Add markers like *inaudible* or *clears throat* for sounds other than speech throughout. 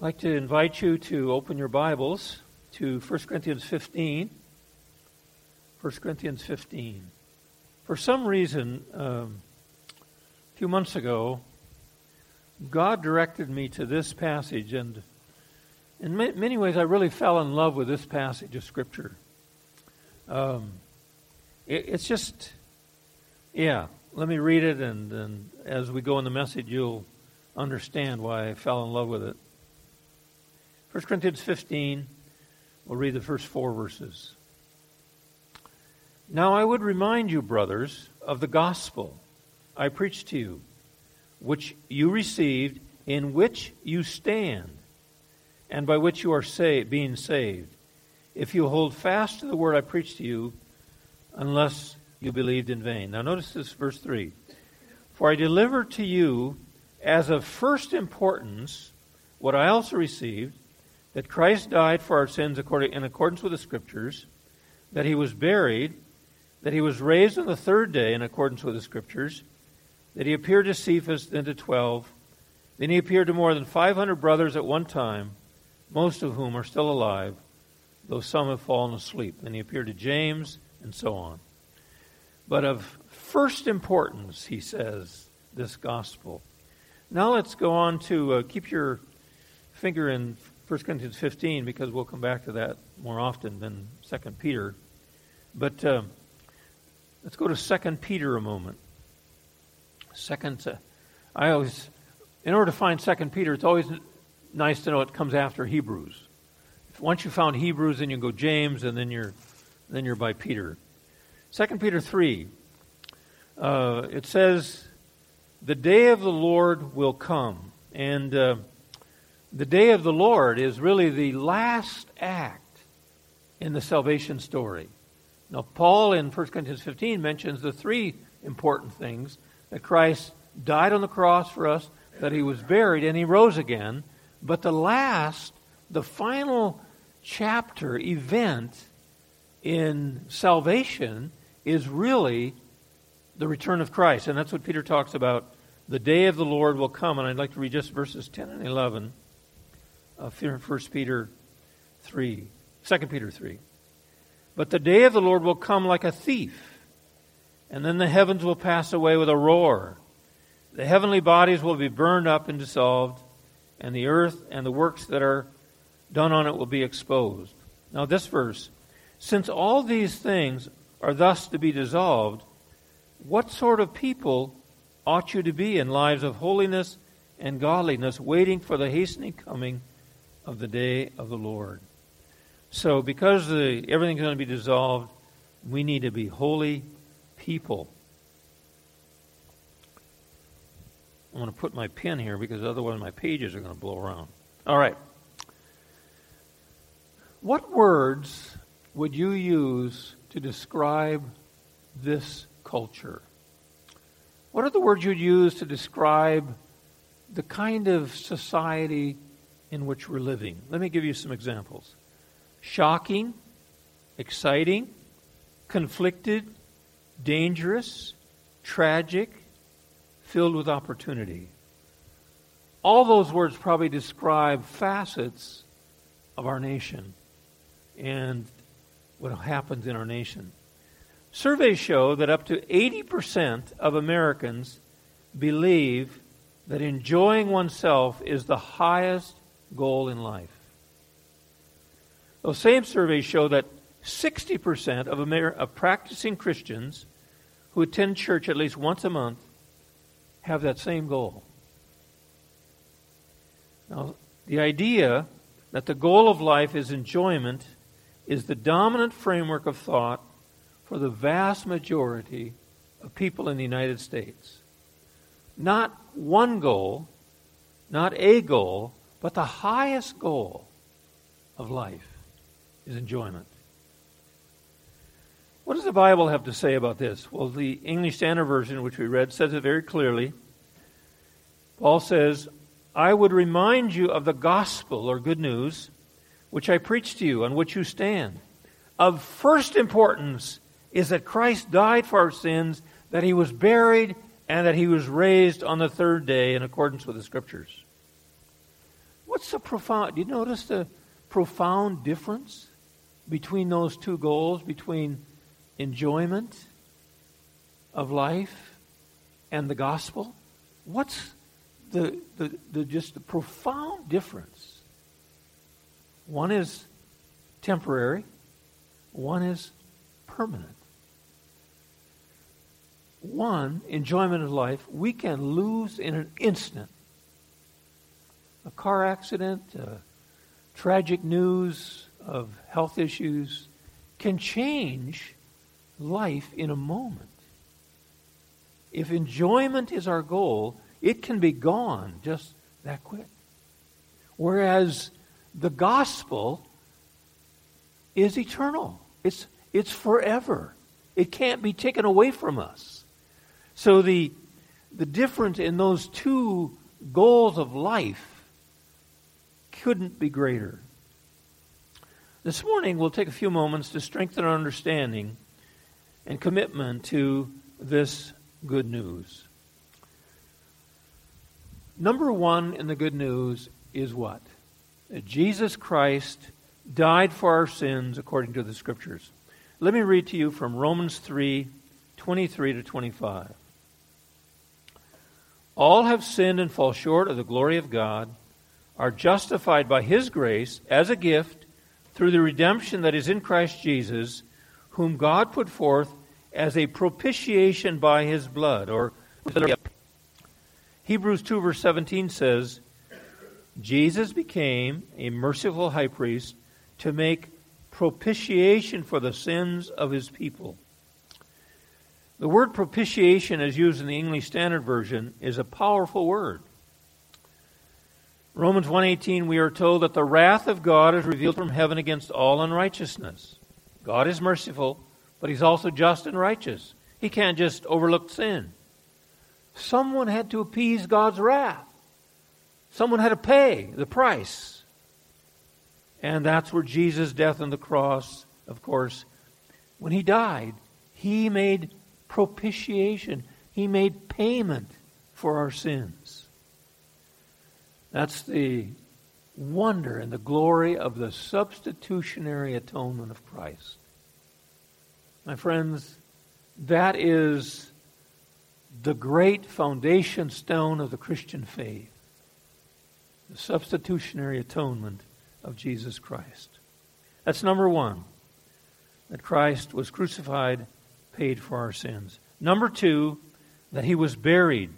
I'd like to invite you to open your Bibles to 1 Corinthians 15. 1 Corinthians 15. For some reason, um, a few months ago, God directed me to this passage, and in ma- many ways, I really fell in love with this passage of Scripture. Um, it, it's just, yeah, let me read it, and, and as we go in the message, you'll understand why I fell in love with it. 1 Corinthians 15, we'll read the first four verses. Now I would remind you, brothers, of the gospel I preached to you, which you received, in which you stand, and by which you are saved, being saved, if you hold fast to the word I preached to you, unless you believed in vain. Now notice this, verse 3. For I delivered to you as of first importance what I also received that Christ died for our sins according, in accordance with the Scriptures, that he was buried, that he was raised on the third day in accordance with the Scriptures, that he appeared to Cephas, then to twelve, then he appeared to more than 500 brothers at one time, most of whom are still alive, though some have fallen asleep. Then he appeared to James, and so on. But of first importance, he says, this gospel. Now let's go on to uh, keep your finger in 1 Corinthians 15 because we'll come back to that more often than 2 Peter. But uh, let's go to 2 Peter a moment. Second, uh, I always, in order to find 2 Peter, it's always nice to know it comes after Hebrews. Once you found Hebrews, then you go James, and then you're then you're by Peter. 2 Peter 3. Uh, it says, "The day of the Lord will come," and uh, the day of the Lord is really the last act in the salvation story. Now, Paul in 1 Corinthians 15 mentions the three important things that Christ died on the cross for us, that he was buried, and he rose again. But the last, the final chapter, event in salvation is really the return of Christ. And that's what Peter talks about. The day of the Lord will come. And I'd like to read just verses 10 and 11 Uh, of 1 Peter 3, 2 Peter 3. But the day of the Lord will come like a thief, and then the heavens will pass away with a roar. The heavenly bodies will be burned up and dissolved, and the earth and the works that are done on it will be exposed. Now, this verse since all these things are thus to be dissolved, what sort of people ought you to be in lives of holiness and godliness, waiting for the hastening coming of the day of the Lord. So, because the, everything's going to be dissolved, we need to be holy people. I'm going to put my pen here because otherwise my pages are going to blow around. All right. What words would you use to describe this culture? What are the words you'd use to describe the kind of society in which we're living. Let me give you some examples shocking, exciting, conflicted, dangerous, tragic, filled with opportunity. All those words probably describe facets of our nation and what happens in our nation. Surveys show that up to 80% of Americans believe that enjoying oneself is the highest goal in life. Those same surveys show that 60% of, Amer- of practicing Christians who attend church at least once a month have that same goal. Now, the idea that the goal of life is enjoyment is the dominant framework of thought for the vast majority of people in the United States. Not one goal, not a goal, but the highest goal of life is enjoyment. What does the Bible have to say about this? Well, the English Standard Version, which we read, says it very clearly. Paul says, I would remind you of the gospel or good news which I preached to you, on which you stand. Of first importance is that Christ died for our sins, that he was buried, and that he was raised on the third day in accordance with the Scriptures. What's the profound? Do you notice the profound difference between those two goals, between enjoyment of life and the gospel? What's the, the, the just the profound difference? One is temporary, one is permanent. One, enjoyment of life, we can lose in an instant. A car accident, uh, tragic news of health issues can change life in a moment. If enjoyment is our goal, it can be gone just that quick. Whereas the gospel is eternal. It's, it's forever. It can't be taken away from us. So the, the difference in those two goals of life couldn't be greater. This morning, we'll take a few moments to strengthen our understanding and commitment to this good news. Number one in the good news is what? That Jesus Christ died for our sins according to the Scriptures. Let me read to you from Romans 3 23 to 25. All have sinned and fall short of the glory of God, are justified by His grace as a gift through the redemption that is in Christ Jesus, whom God put forth as a propitiation by His blood. Or Hebrews 2, verse 17 says, Jesus became a merciful high priest to make propitiation for the sins of his people. The word propitiation, as used in the English Standard Version, is a powerful word. Romans 1:18 we are told that the wrath of God is revealed from heaven against all unrighteousness. God is merciful, but he's also just and righteous. He can't just overlook sin. Someone had to appease God's wrath. Someone had to pay the price. And that's where Jesus' death on the cross, of course, when he died, he made propitiation. He made payment for our sins. That's the wonder and the glory of the substitutionary atonement of Christ. My friends, that is the great foundation stone of the Christian faith. The substitutionary atonement of Jesus Christ. That's number one, that Christ was crucified, paid for our sins. Number two, that he was buried.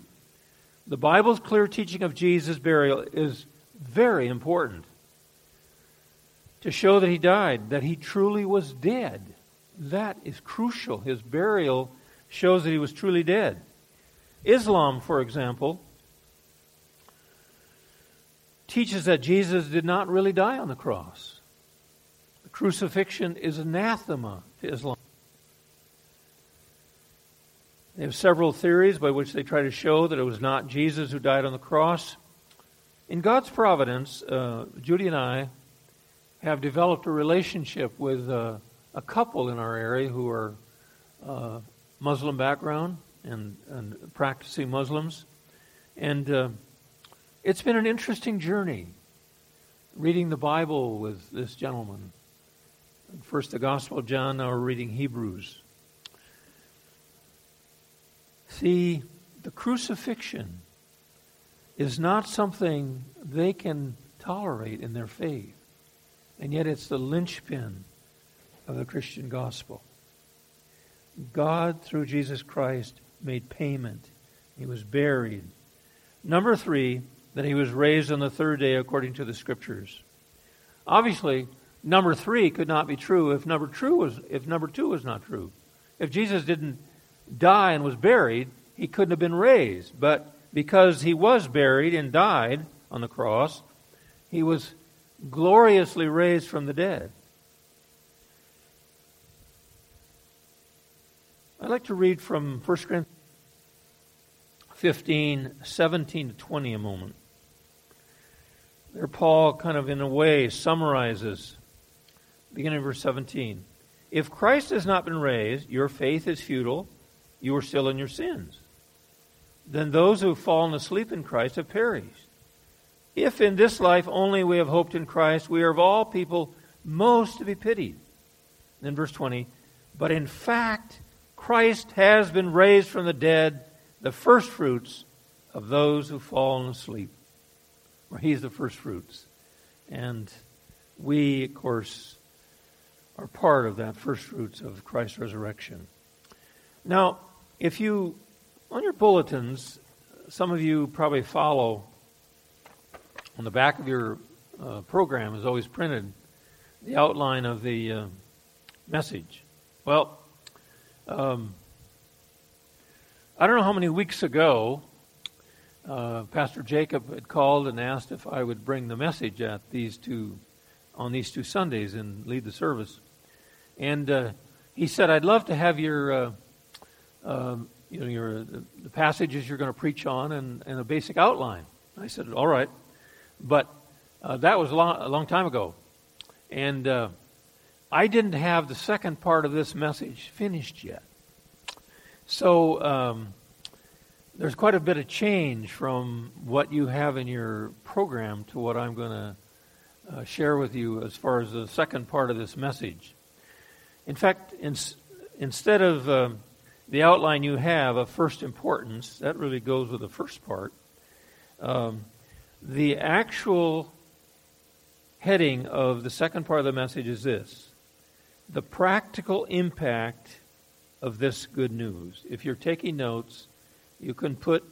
The Bible's clear teaching of Jesus' burial is very important to show that he died, that he truly was dead. That is crucial. His burial shows that he was truly dead. Islam, for example, teaches that Jesus did not really die on the cross. The crucifixion is anathema to Islam. They have several theories by which they try to show that it was not Jesus who died on the cross. In God's providence, uh, Judy and I have developed a relationship with uh, a couple in our area who are uh, Muslim background and, and, practicing Muslims. And uh, it's been an interesting journey reading the Bible with this gentleman. First the Gospel of John, now we're reading Hebrews. See, the crucifixion is not something they can tolerate in their faith. And yet it's the linchpin of the Christian gospel. God, through Jesus Christ, made payment. He was buried. Number three, that he was raised on the third day according to the scriptures. Obviously, number three could not be true if number two was if number two was not true. If Jesus didn't die and was buried, he couldn't have been raised. But because he was buried and died on the cross, he was gloriously raised from the dead. I'd like to read from 1 Corinthians 15, 17 to 20 a moment. There, Paul kind of, in a way, summarizes, beginning of verse 17. If Christ has not been raised, your faith is futile, you are still in your sins. Then those who have fallen asleep in Christ have perished. if in this life only we have hoped in Christ, we are of all people most to be pitied. Then verse 20, but in fact, Christ has been raised from the dead, the first fruits of those who've fallen asleep. Well, he's the first fruits. And we, of course, are part of that first fruits of Christ's resurrection. Now, if you, on your bulletins, some of you probably follow on the back of your uh, program is always printed the outline of the uh, message. Well, um, I don't know how many weeks ago uh, Pastor Jacob had called and asked if I would bring the message at these two on these two Sundays and lead the service. And uh, he said, "I'd love to have your, uh, um, you know, your the passages you're going to preach on and, and a basic outline." I said, "All right," but uh, that was a long, a long, time ago, and uh, I didn't have the second part of this message finished yet. So um, there's quite a bit of change from what you have in your program to what I'm going to uh, share with you as far as the second part of this message. In fact, in, instead of uh, the outline you have of first importance, that really goes with the first part, um, the actual heading of the second part of the message is this the practical impact of this good news. If you're taking notes, you can put,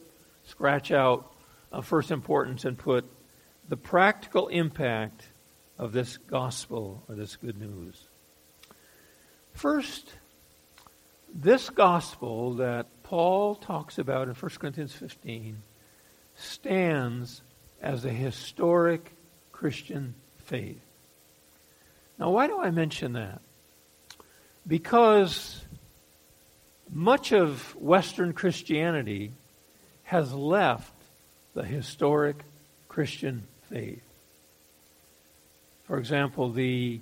scratch out of first importance and put the practical impact of this gospel or this good news. First, this gospel that Paul talks about in 1 Corinthians 15 stands as a historic Christian faith. Now, why do I mention that? Because much of Western Christianity has left the historic Christian faith. For example, the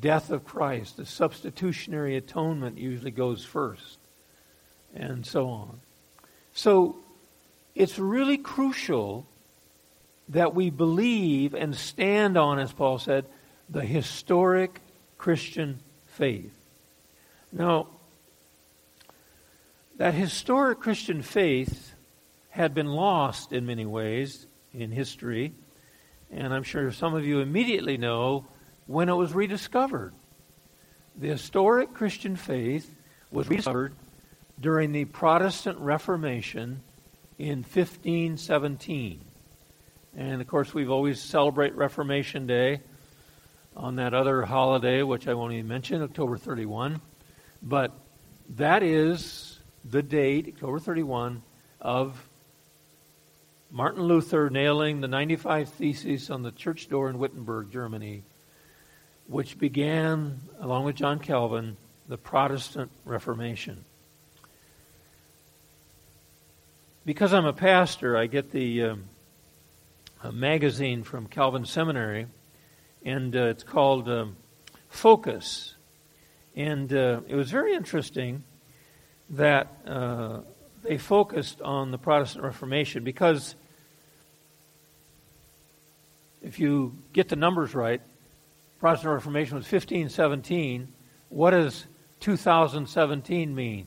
death of Christ, the substitutionary atonement usually goes first, and so on. So it's really crucial that we believe and stand on, as Paul said, the historic Christian faith. Now, that historic Christian faith had been lost in many ways in history, and I'm sure some of you immediately know when it was rediscovered. The historic Christian faith was rediscovered during the Protestant Reformation in 1517. And of course, we've always celebrate Reformation Day on that other holiday, which I won't even mention, October 31. But that is the date, October 31, of Martin Luther nailing the 95 Theses on the church door in Wittenberg, Germany, which began, along with John Calvin, the Protestant Reformation. Because I'm a pastor, I get the um, magazine from Calvin Seminary, and uh, it's called um, Focus. And uh, it was very interesting that uh, they focused on the Protestant Reformation because if you get the numbers right, Protestant Reformation was 1517. What does 2017 mean?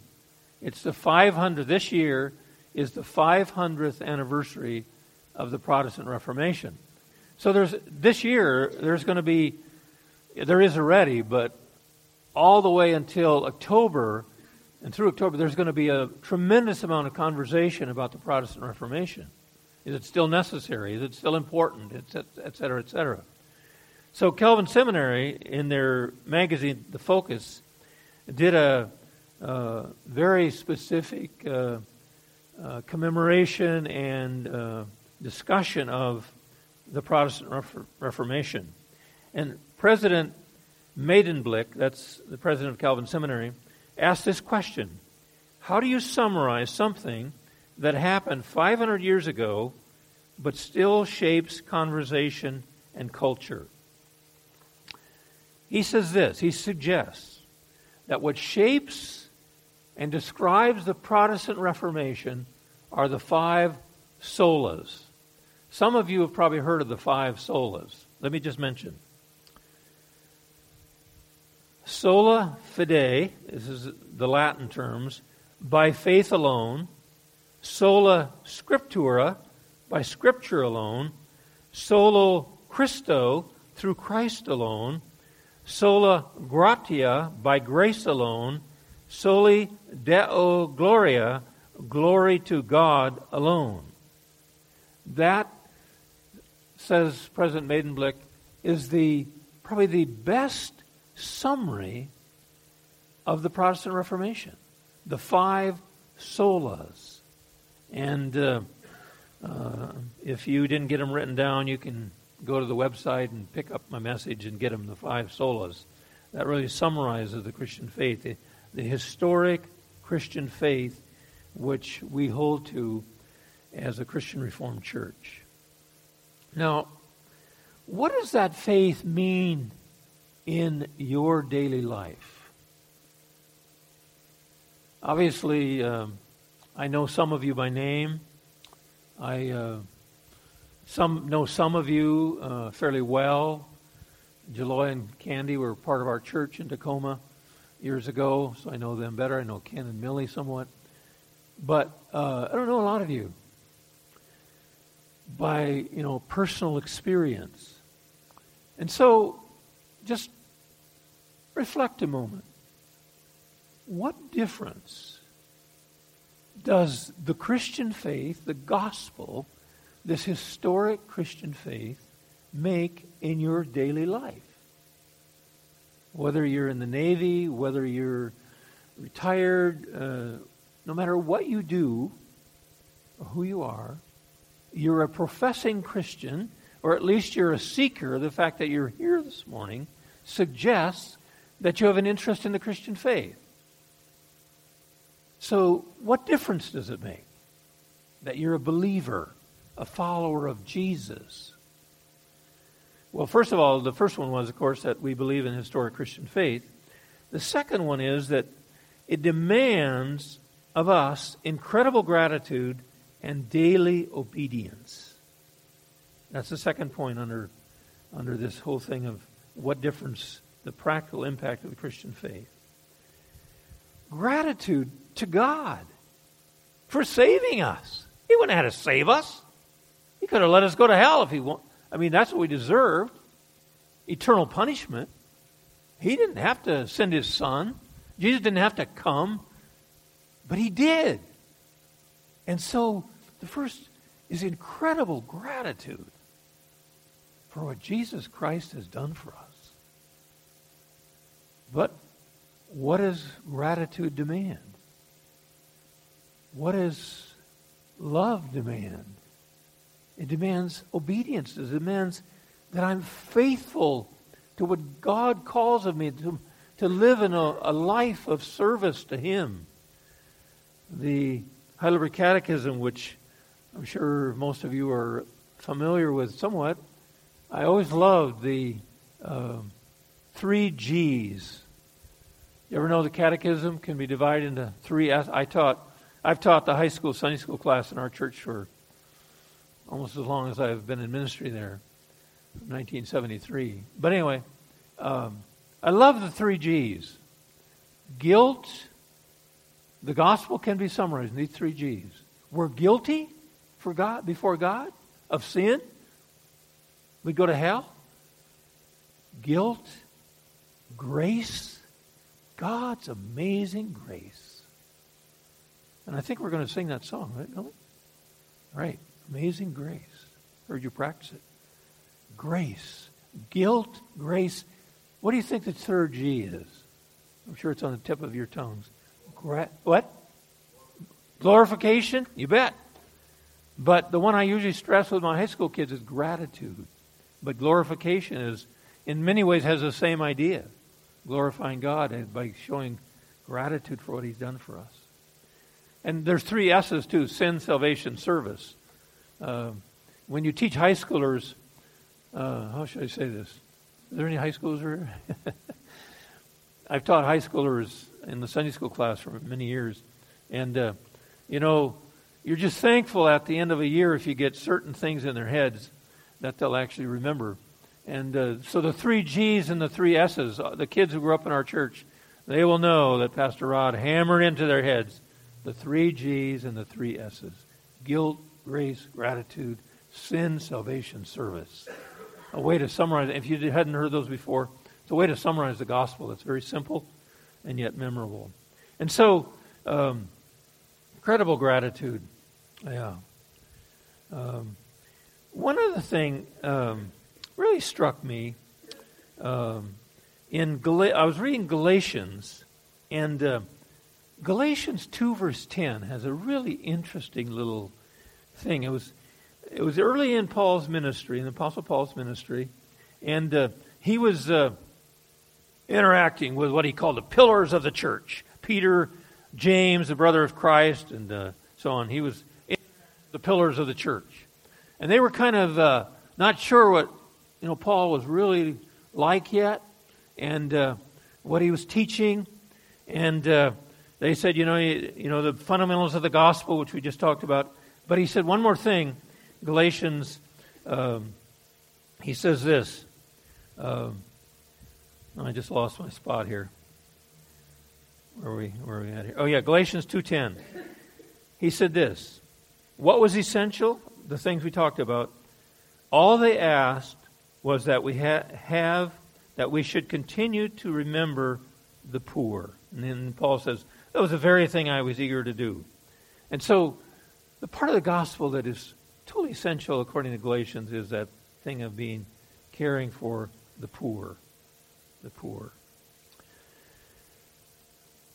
It's the 500, this year is the 500th anniversary of the Protestant Reformation. So there's this year there's going to be there is already, but all the way until October and through October, there's going to be a tremendous amount of conversation about the Protestant Reformation. Is it still necessary? Is it still important? Et cetera, et cetera. So Calvin Seminary, in their magazine, The Focus, did a uh, very specific uh, uh, commemoration and uh, discussion of the Protestant Reformation. And President Medenblik, that's the president of Calvin Seminary, asked this question How do you summarize something that happened 500 years ago but still shapes conversation and culture? He says this he suggests that what shapes and describes the Protestant Reformation are the five solas. Some of you have probably heard of the five solas. Let me just mention. Sola fide, this is the Latin terms, by faith alone. Sola scriptura, by scripture alone. Solo Christo, through Christ alone. Sola gratia, by grace alone. Soli Deo gloria, glory to God alone. That, says President Medenblik, is the probably the best summary of the Protestant Reformation. The five solas. And uh, uh, if you didn't get them written down, you can go to the website and pick up my message and get them the five solas. That really summarizes the Christian faith, the, the historic Christian faith which we hold to as a Christian Reformed Church. Now, what does that faith mean in your daily life? Obviously, um, I know some of you by name. I uh, some know some of you uh, fairly well. Jaloy and Candy were part of our church in Tacoma years ago, so I know them better. I know Ken and Millie somewhat. But uh, I don't know a lot of you by, you know, personal experience. And so just reflect a moment. What difference does the Christian faith, the gospel, this historic Christian faith, make in your daily life? Whether you're in the Navy, whether you're retired, uh, no matter what you do or who you are, you're a professing Christian, or at least you're a seeker, the fact that you're here this morning suggests that you have an interest in the Christian faith. So, what difference does it make that you're a believer, a follower of Jesus? Well, first of all, the first one was, of course, that we believe in historic Christian faith. The second one is that it demands of us incredible gratitude and daily obedience. That's the second point under, under this whole thing of what difference, the practical impact of the Christian faith. Gratitude to God for saving us. He wouldn't have had to save us. He could have let us go to hell if he wanted. I mean, that's what we deserved eternal punishment. He didn't have to send his son. Jesus didn't have to come but he did. And so the first is incredible gratitude for what Jesus Christ has done for us. But what does gratitude demand? What does love demand? It demands obedience. It demands that I'm faithful to what God calls of me, to, to live in a, a life of service to Him the Heidelberg Catechism, which I'm sure most of you are familiar with somewhat, I always loved the uh, three G's. You ever know the Catechism can be divided into three? I taught, I've taught the high school Sunday school class in our church for almost as long as I've been in ministry there, 1973. But anyway, um, I love the three G's: guilt, the gospel can be summarized in these three G's. We're guilty for God before God of sin. We go to hell. Guilt, grace, God's amazing grace. And I think we're going to sing that song, right? Right. Amazing grace. Heard you practice it. Grace. Guilt, grace. What do you think the third G is? I'm sure it's on the tip of your tongues. Gra- what? Glorification? You bet. But the one I usually stress with my high school kids is gratitude. But glorification is, in many ways, has the same idea glorifying God by showing gratitude for what He's done for us. And there's three S's too sin, salvation, service. When you teach high schoolers, uh, how should I say this? Is there any high schoolers here? *laughs* I've taught high schoolers in the Sunday school class for many years. And, uh, you know, you're just thankful at the end of a year if you get certain things in their heads that they'll actually remember. And uh, so the three G's and the three S's, uh, the kids who grew up in our church, they will know that Pastor Rod hammered into their heads the three G's and the three S's guilt, grace, gratitude, sin, salvation, service. A way to summarize, if you hadn't heard those before, it's a way to summarize the gospel that's very simple and yet memorable. And so, um, incredible gratitude. Yeah. Um, one other thing um, really struck me um, in Gal- I was reading Galatians, and uh, Galatians two verse ten has a really interesting little thing. It was it was early in Paul's ministry, in the Apostle Paul's ministry, and uh, he was uh, interacting with what he called the pillars of the church: Peter, James, the brother of Christ, and uh, so on. He was the pillars of the church, and they were kind of uh, not sure what you know Paul was really like yet, and uh, what he was teaching, and uh, they said, you know, you, you know the fundamentals of the gospel, which we just talked about. But he said one more thing, Galatians. Um, he says this. Um, I just lost my spot here. Where are we? Where are we at here? Oh yeah, Galatians two ten. He said this. What was essential? The things we talked about. All they asked was that we ha- have that we should continue to remember the poor. And then Paul says, that was the very thing I was eager to do. And so the part of the gospel that is totally essential according to Galatians is that thing of being caring for the poor. The poor.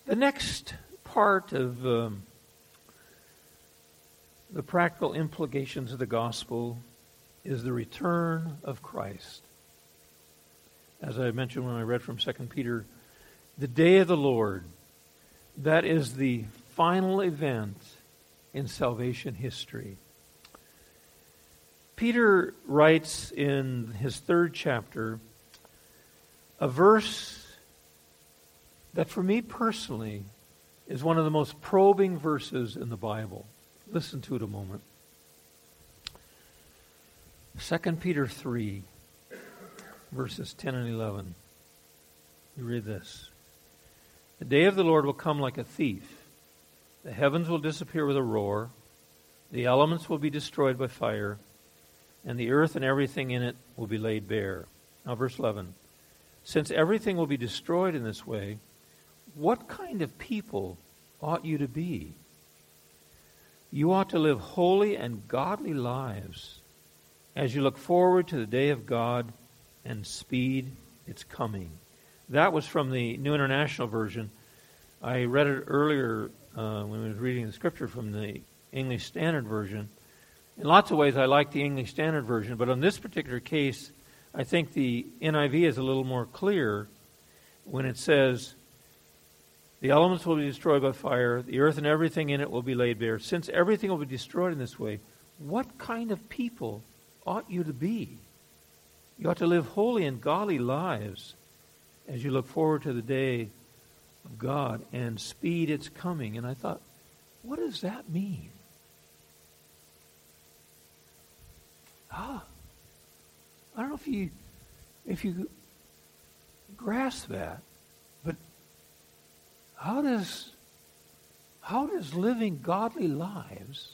The next part of um, the practical implications of the gospel is the return of Christ. As I mentioned when I read from 2 Peter, the day of the Lord, that is the final event in salvation history. Peter writes in his third chapter a verse that for me personally is one of the most probing verses in the Bible. Listen to it a moment. 2 Peter 3, verses 10 and 11. You read this. The day of the Lord will come like a thief. The heavens will disappear with a roar. The elements will be destroyed by fire. And the earth and everything in it will be laid bare. Now, verse 11. Since everything will be destroyed in this way, what kind of people ought you to be? You ought to live holy and godly lives as you look forward to the day of God and speed its coming. That was from the New International Version. I read it earlier uh, when I was reading the scripture from the English Standard Version. In lots of ways, I like the English Standard Version, but on this particular case, I think the NIV is a little more clear when it says, the elements will be destroyed by fire. The earth and everything in it will be laid bare. Since everything will be destroyed in this way, what kind of people ought you to be? You ought to live holy and godly lives as you look forward to the day of God and speed its coming. And I thought, what does that mean? Ah, I don't know if you if you grasp that. But how does how does living godly lives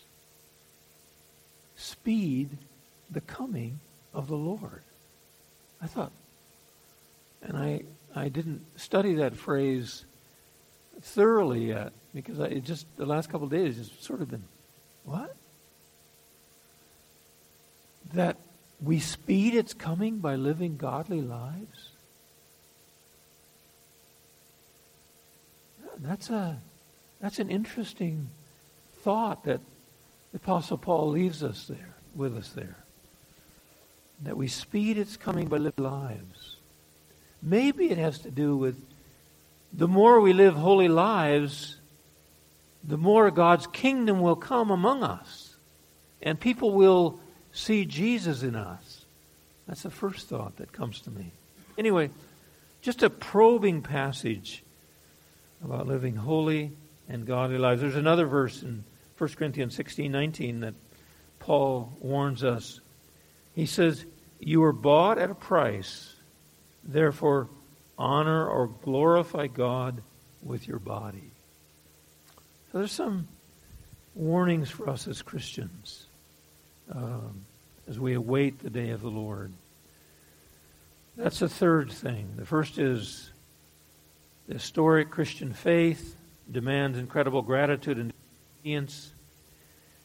speed the coming of the Lord? I thought, and I I didn't study that phrase thoroughly yet because I it just the last couple of days has sort of been what that we speed its coming by living godly lives. That's a that's an interesting thought that the Apostle Paul leaves us there with us there. That we speed its coming by living lives. Maybe it has to do with the more we live holy lives, the more God's kingdom will come among us. And people will see Jesus in us. That's the first thought that comes to me. Anyway, just a probing passage about living holy and godly lives. There's another verse in 1 Corinthians 16 19 that Paul warns us. He says, You were bought at a price, therefore honor or glorify God with your body. So there's some warnings for us as Christians um, as we await the day of the Lord. That's the third thing. The first is the historic Christian faith demands incredible gratitude and obedience.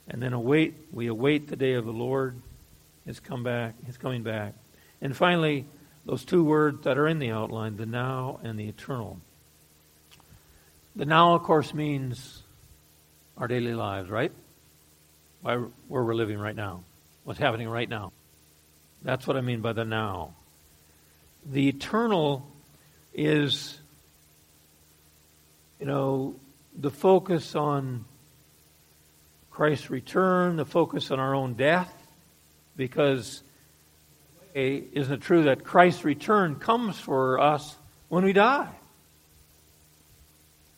And then await we await the day of the Lord. His come back, his coming back. And finally, those two words that are in the outline, the now and the eternal. The now, of course, means our daily lives, right? Where we're living right now. What's happening right now. That's what I mean by the now. The eternal is, you know, the focus on Christ's return, the focus on our own death, because isn't it true that Christ's return comes for us when we die?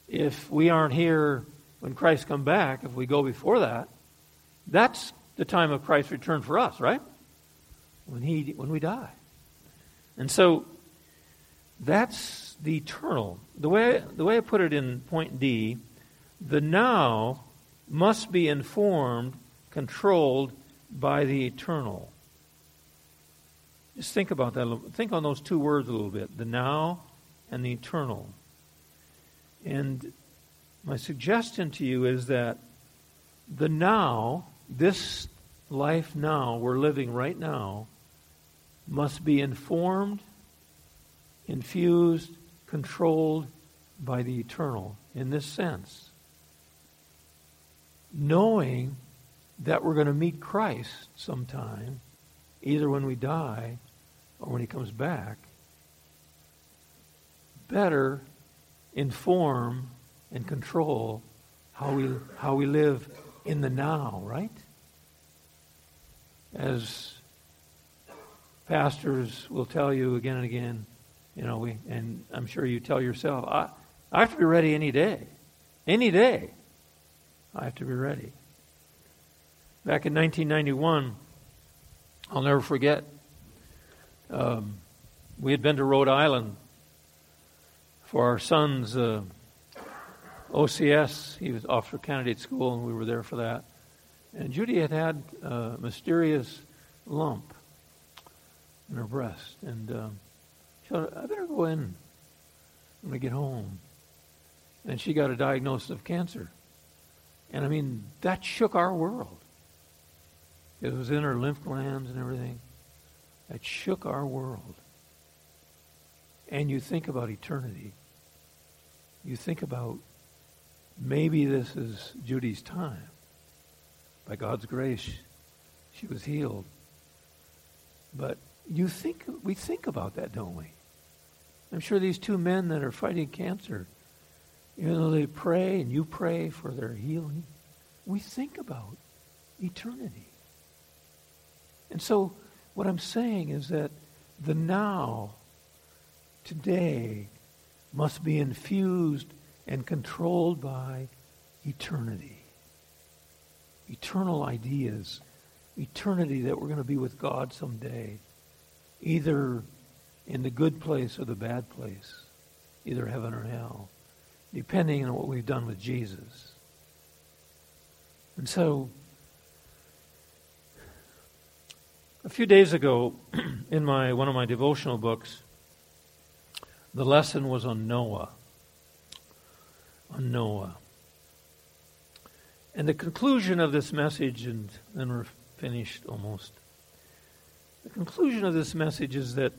If we aren't here when Christ come back, if we go before that, that's the time of Christ's return for us, right? When he when we die. And so that's the eternal. The way the way I put it in point D, the now must be informed, controlled by the eternal. Just think about that. Think on those two words a little bit the now and the eternal. And my suggestion to you is that the now, this life now we're living right now, must be informed, infused, controlled by the eternal in this sense. Knowing that we're going to meet Christ sometime, either when we die or when he comes back, better inform and control how we, how we live in the now, right? As pastors will tell you again and again, you know, we, and I'm sure you tell yourself, I, I have to be ready any day. Any day. I have to be ready. Back in 1991, I'll never forget, um, we had been to Rhode Island for our son's uh, OCS. He was officer candidate school, and we were there for that. And Judy had had a mysterious lump in her breast, and um, she thought, I better go in when I get home. And she got a diagnosis of cancer. And I mean, that shook our world. It was in her lymph glands and everything. That shook our world. And you think about eternity. You think about maybe this is Judy's time. By God's grace, she was healed. But you think we think about that, don't we? I'm sure these two men that are fighting cancer, even though they pray and you pray for their healing, we think about eternity. And so what I'm saying is that the now, today, must be infused and controlled by eternity. Eternal ideas, eternity that we're going to be with God someday, either in the good place or the bad place, either heaven or hell, depending on what we've done with Jesus. And so, a few days ago, *clears throat* in my one of my devotional books, the lesson was on Noah on Noah. And the conclusion of this message, and then we're finished almost. The conclusion of this message is that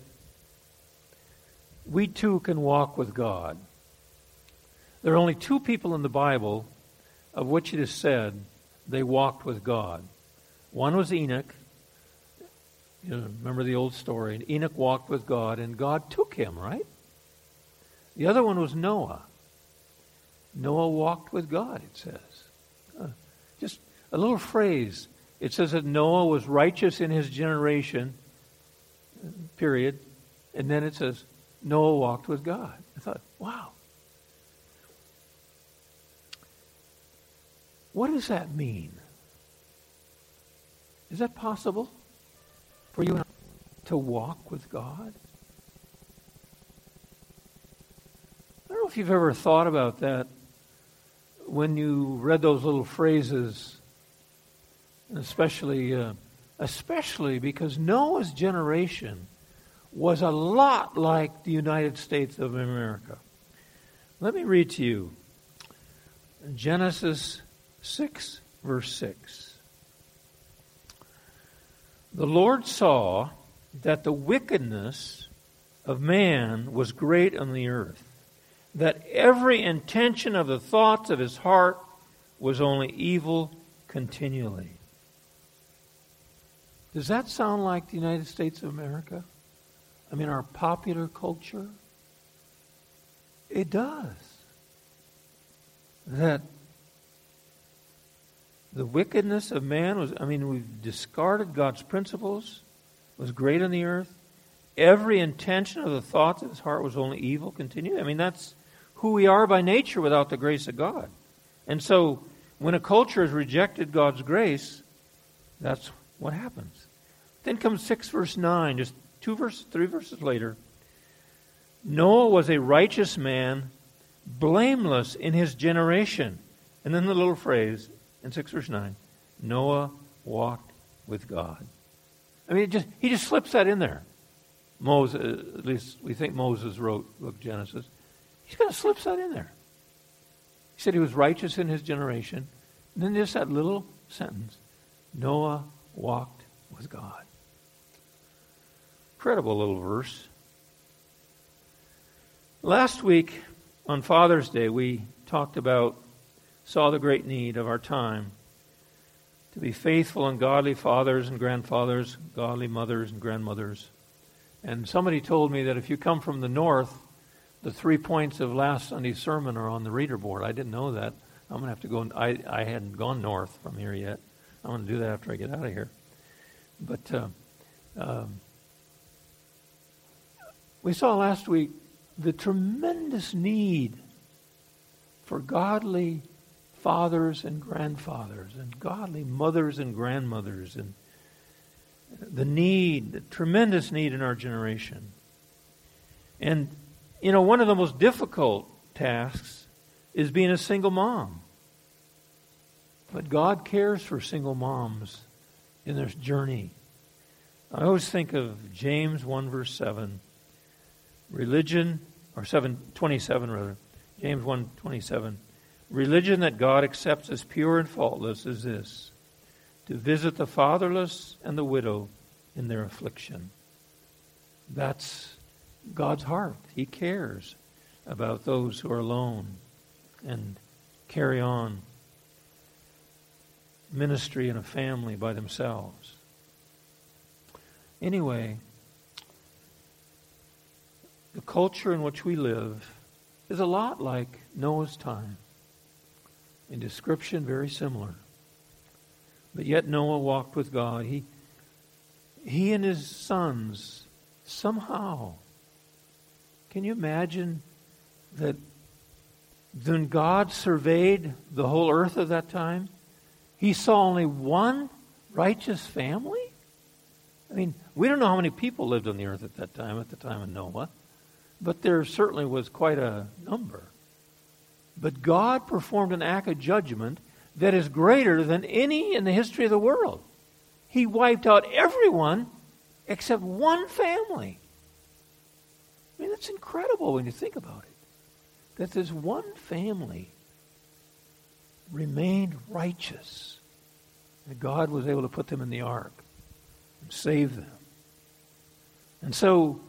we too can walk with God. There are only two people in the Bible of which it is said they walked with God. One was Enoch. You know, remember the old story. And Enoch walked with God, and God took him, right? The other one was Noah. Noah walked with God, it says. Uh, just a little phrase. It says that Noah was righteous in his generation, period. And then it says, Noah walked with God. I thought, wow. what does that mean? Is that possible for you to walk with God? I don't know if you've ever thought about that when you read those little phrases, especially, uh, especially because Noah's generation was a lot like the United States of America. Let me read to you Genesis 6, verse 6. The Lord saw that the wickedness of man was great on the earth, that every intention of the thoughts of his heart was only evil continually. Does that sound like the United States of America? I mean, our popular culture? It does. That the wickedness of man was, I mean, we've discarded God's principles, was great on the earth. Every intention of the thoughts of his heart was only evil, continue. I mean, that's who we are by nature without the grace of God. And so, when a culture has rejected God's grace, that's what happens. Then comes 6 verse 9, just two verses, three verses later. Noah was a righteous man, blameless in his generation. And then the little phrase, in 6 verse 9 Noah walked with God. I mean, just, he just slips that in there. Moses, at least we think Moses wrote book Genesis. He's kind of slips that in there. He said he was righteous in his generation. And then just that little sentence Noah walked with God. Incredible little verse. Last week on Father's Day, we talked about saw the great need of our time to be faithful and godly fathers and grandfathers, godly mothers and grandmothers. And somebody told me that if you come from the north, the three points of last Sunday's sermon are on the reader board. I didn't know that. I'm going to have to go. I, I hadn't gone north from here yet. I'm going to do that after I get out of here. But uh, um, we saw last week the tremendous need for godly fathers and grandfathers and godly mothers and grandmothers and the need, the tremendous need in our generation. And, you know, one of the most difficult tasks is being a single mom. But God cares for single moms in their journey. I always think of James 1, verse 7. Religion, or 7, 27 rather. James 1, 27. Religion that God accepts as pure and faultless is this to visit the fatherless and the widow in their affliction. That's God's heart. He cares about those who are alone and carry on ministry in a family by themselves. Anyway, the culture in which we live is a lot like Noah's time. In description, very similar. But yet Noah walked with God. He, he and his sons somehow. Can you imagine that when God surveyed the whole earth at that time, he saw only one righteous family? I mean, we don't know how many people lived on the earth at that time, at the time of Noah, but there certainly was quite a number. But God performed an act of judgment that is greater than any in the history of the world. He wiped out everyone except one family. I mean, that's incredible when you think about it. That this one family remained righteous. And God was able to put them in the ark and save them. And so,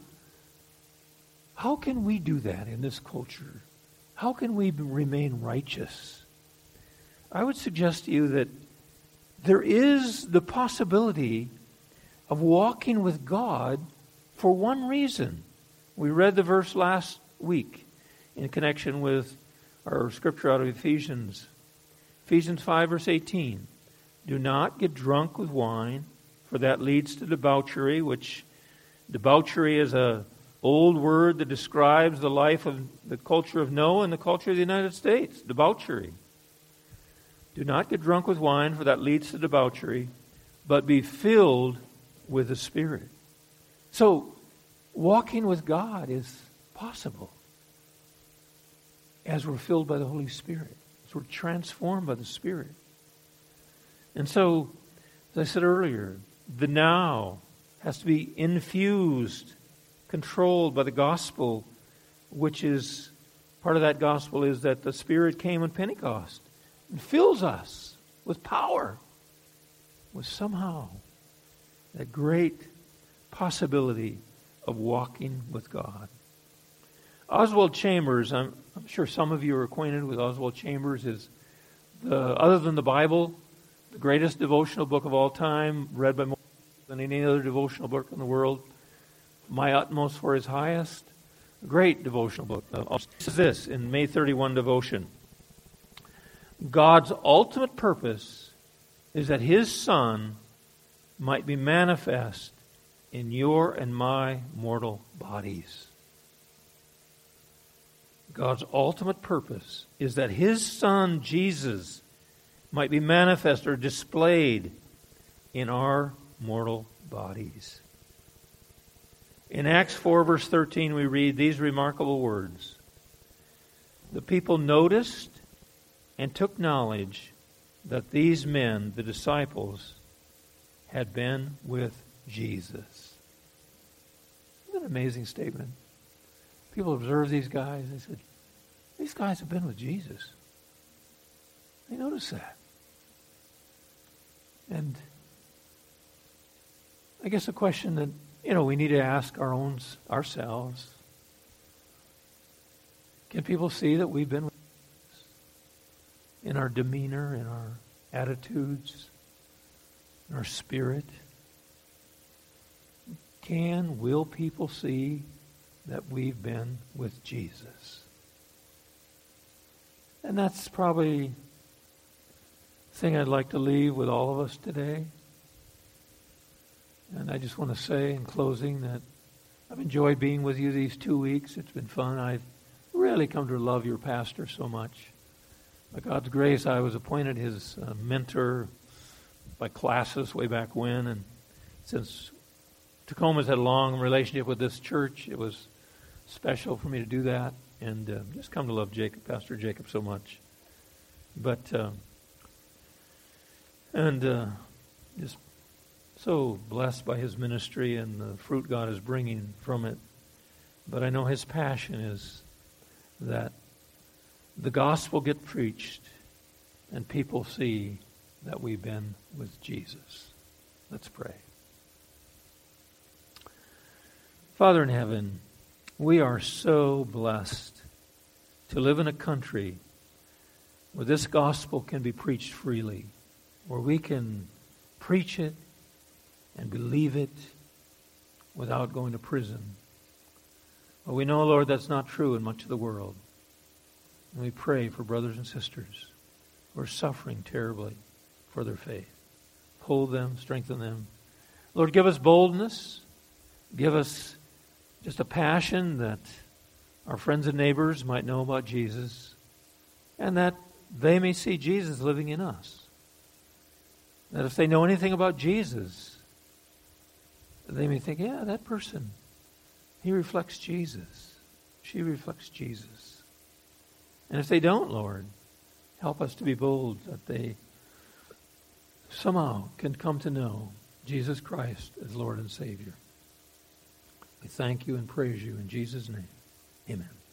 how can we do that in this culture? How can we remain righteous? I would suggest to you that there is the possibility of walking with God for one reason. We read the verse last week in connection with our scripture out of Ephesians. Ephesians 5, verse 18. Do not get drunk with wine, for that leads to debauchery, which debauchery is a old word that describes the life of the culture of Noah and the culture of the United States debauchery. Do not get drunk with wine, for that leads to debauchery, but be filled with the Spirit. So, walking with God is possible as we're filled by the Holy Spirit, as we're transformed by the Spirit. And so, as I said earlier, the now has to be infused, controlled by the gospel, which is part of that gospel is that the Spirit came on Pentecost and fills us with power, with somehow that great possibility of walking with God. Oswald Chambers, I'm, I'm, sure some of you are acquainted with Oswald Chambers, is the, other than the Bible, the greatest devotional book of all time, read by more than any other devotional book in the world. My utmost for his highest. Great devotional book. This is this in May 31 devotion. God's ultimate purpose is that His Son might be manifest in your and my mortal bodies. God's ultimate purpose is that His Son, Jesus, might be manifest or displayed in our mortal bodies. In Acts 4, verse 13, we read these remarkable words The people noticed and took knowledge that these men, the disciples, had been with Jesus. Isn't that an amazing statement? People observed these guys. They said, These guys have been with Jesus. They noticed that. And I guess the question that, you know, we need to ask our own ourselves. Can people see that we've been with in our demeanor, in our attitudes, in our spirit? Can, will people see that we've been with Jesus? And that's probably the thing I'd like to leave with all of us today. And I just want to say in closing that I've enjoyed being with you these two weeks. It's been fun. I've really come to love your pastor so much. By God's grace, I was appointed his uh, mentor by classes way back when. And since Tacoma's had a long relationship with this church, it was special for me to do that. And uh, just come to love Jacob, Pastor Jacob, so much. But, uh, and just so blessed by his ministry and the fruit God is bringing from it. But I know his passion is that the gospel get preached and people see that we've been with Jesus. Let's pray. Father in heaven, we are so blessed to live in a country where this gospel can be preached freely, where we can preach it and believe it without going to prison. But we know, Lord, that's not true in much of the world. And we pray for brothers and sisters who are suffering terribly for their faith. Hold them, strengthen them. Lord, give us boldness. Give us just a passion that our friends and neighbors might know about Jesus and that they may see Jesus living in us. That if they know anything about Jesus, they may think, yeah, that person, he reflects Jesus. She reflects Jesus. And if they don't, Lord, help us to be bold that they somehow can come to know Jesus Christ as Lord and Savior. We thank you and praise you in Jesus' name. Amen.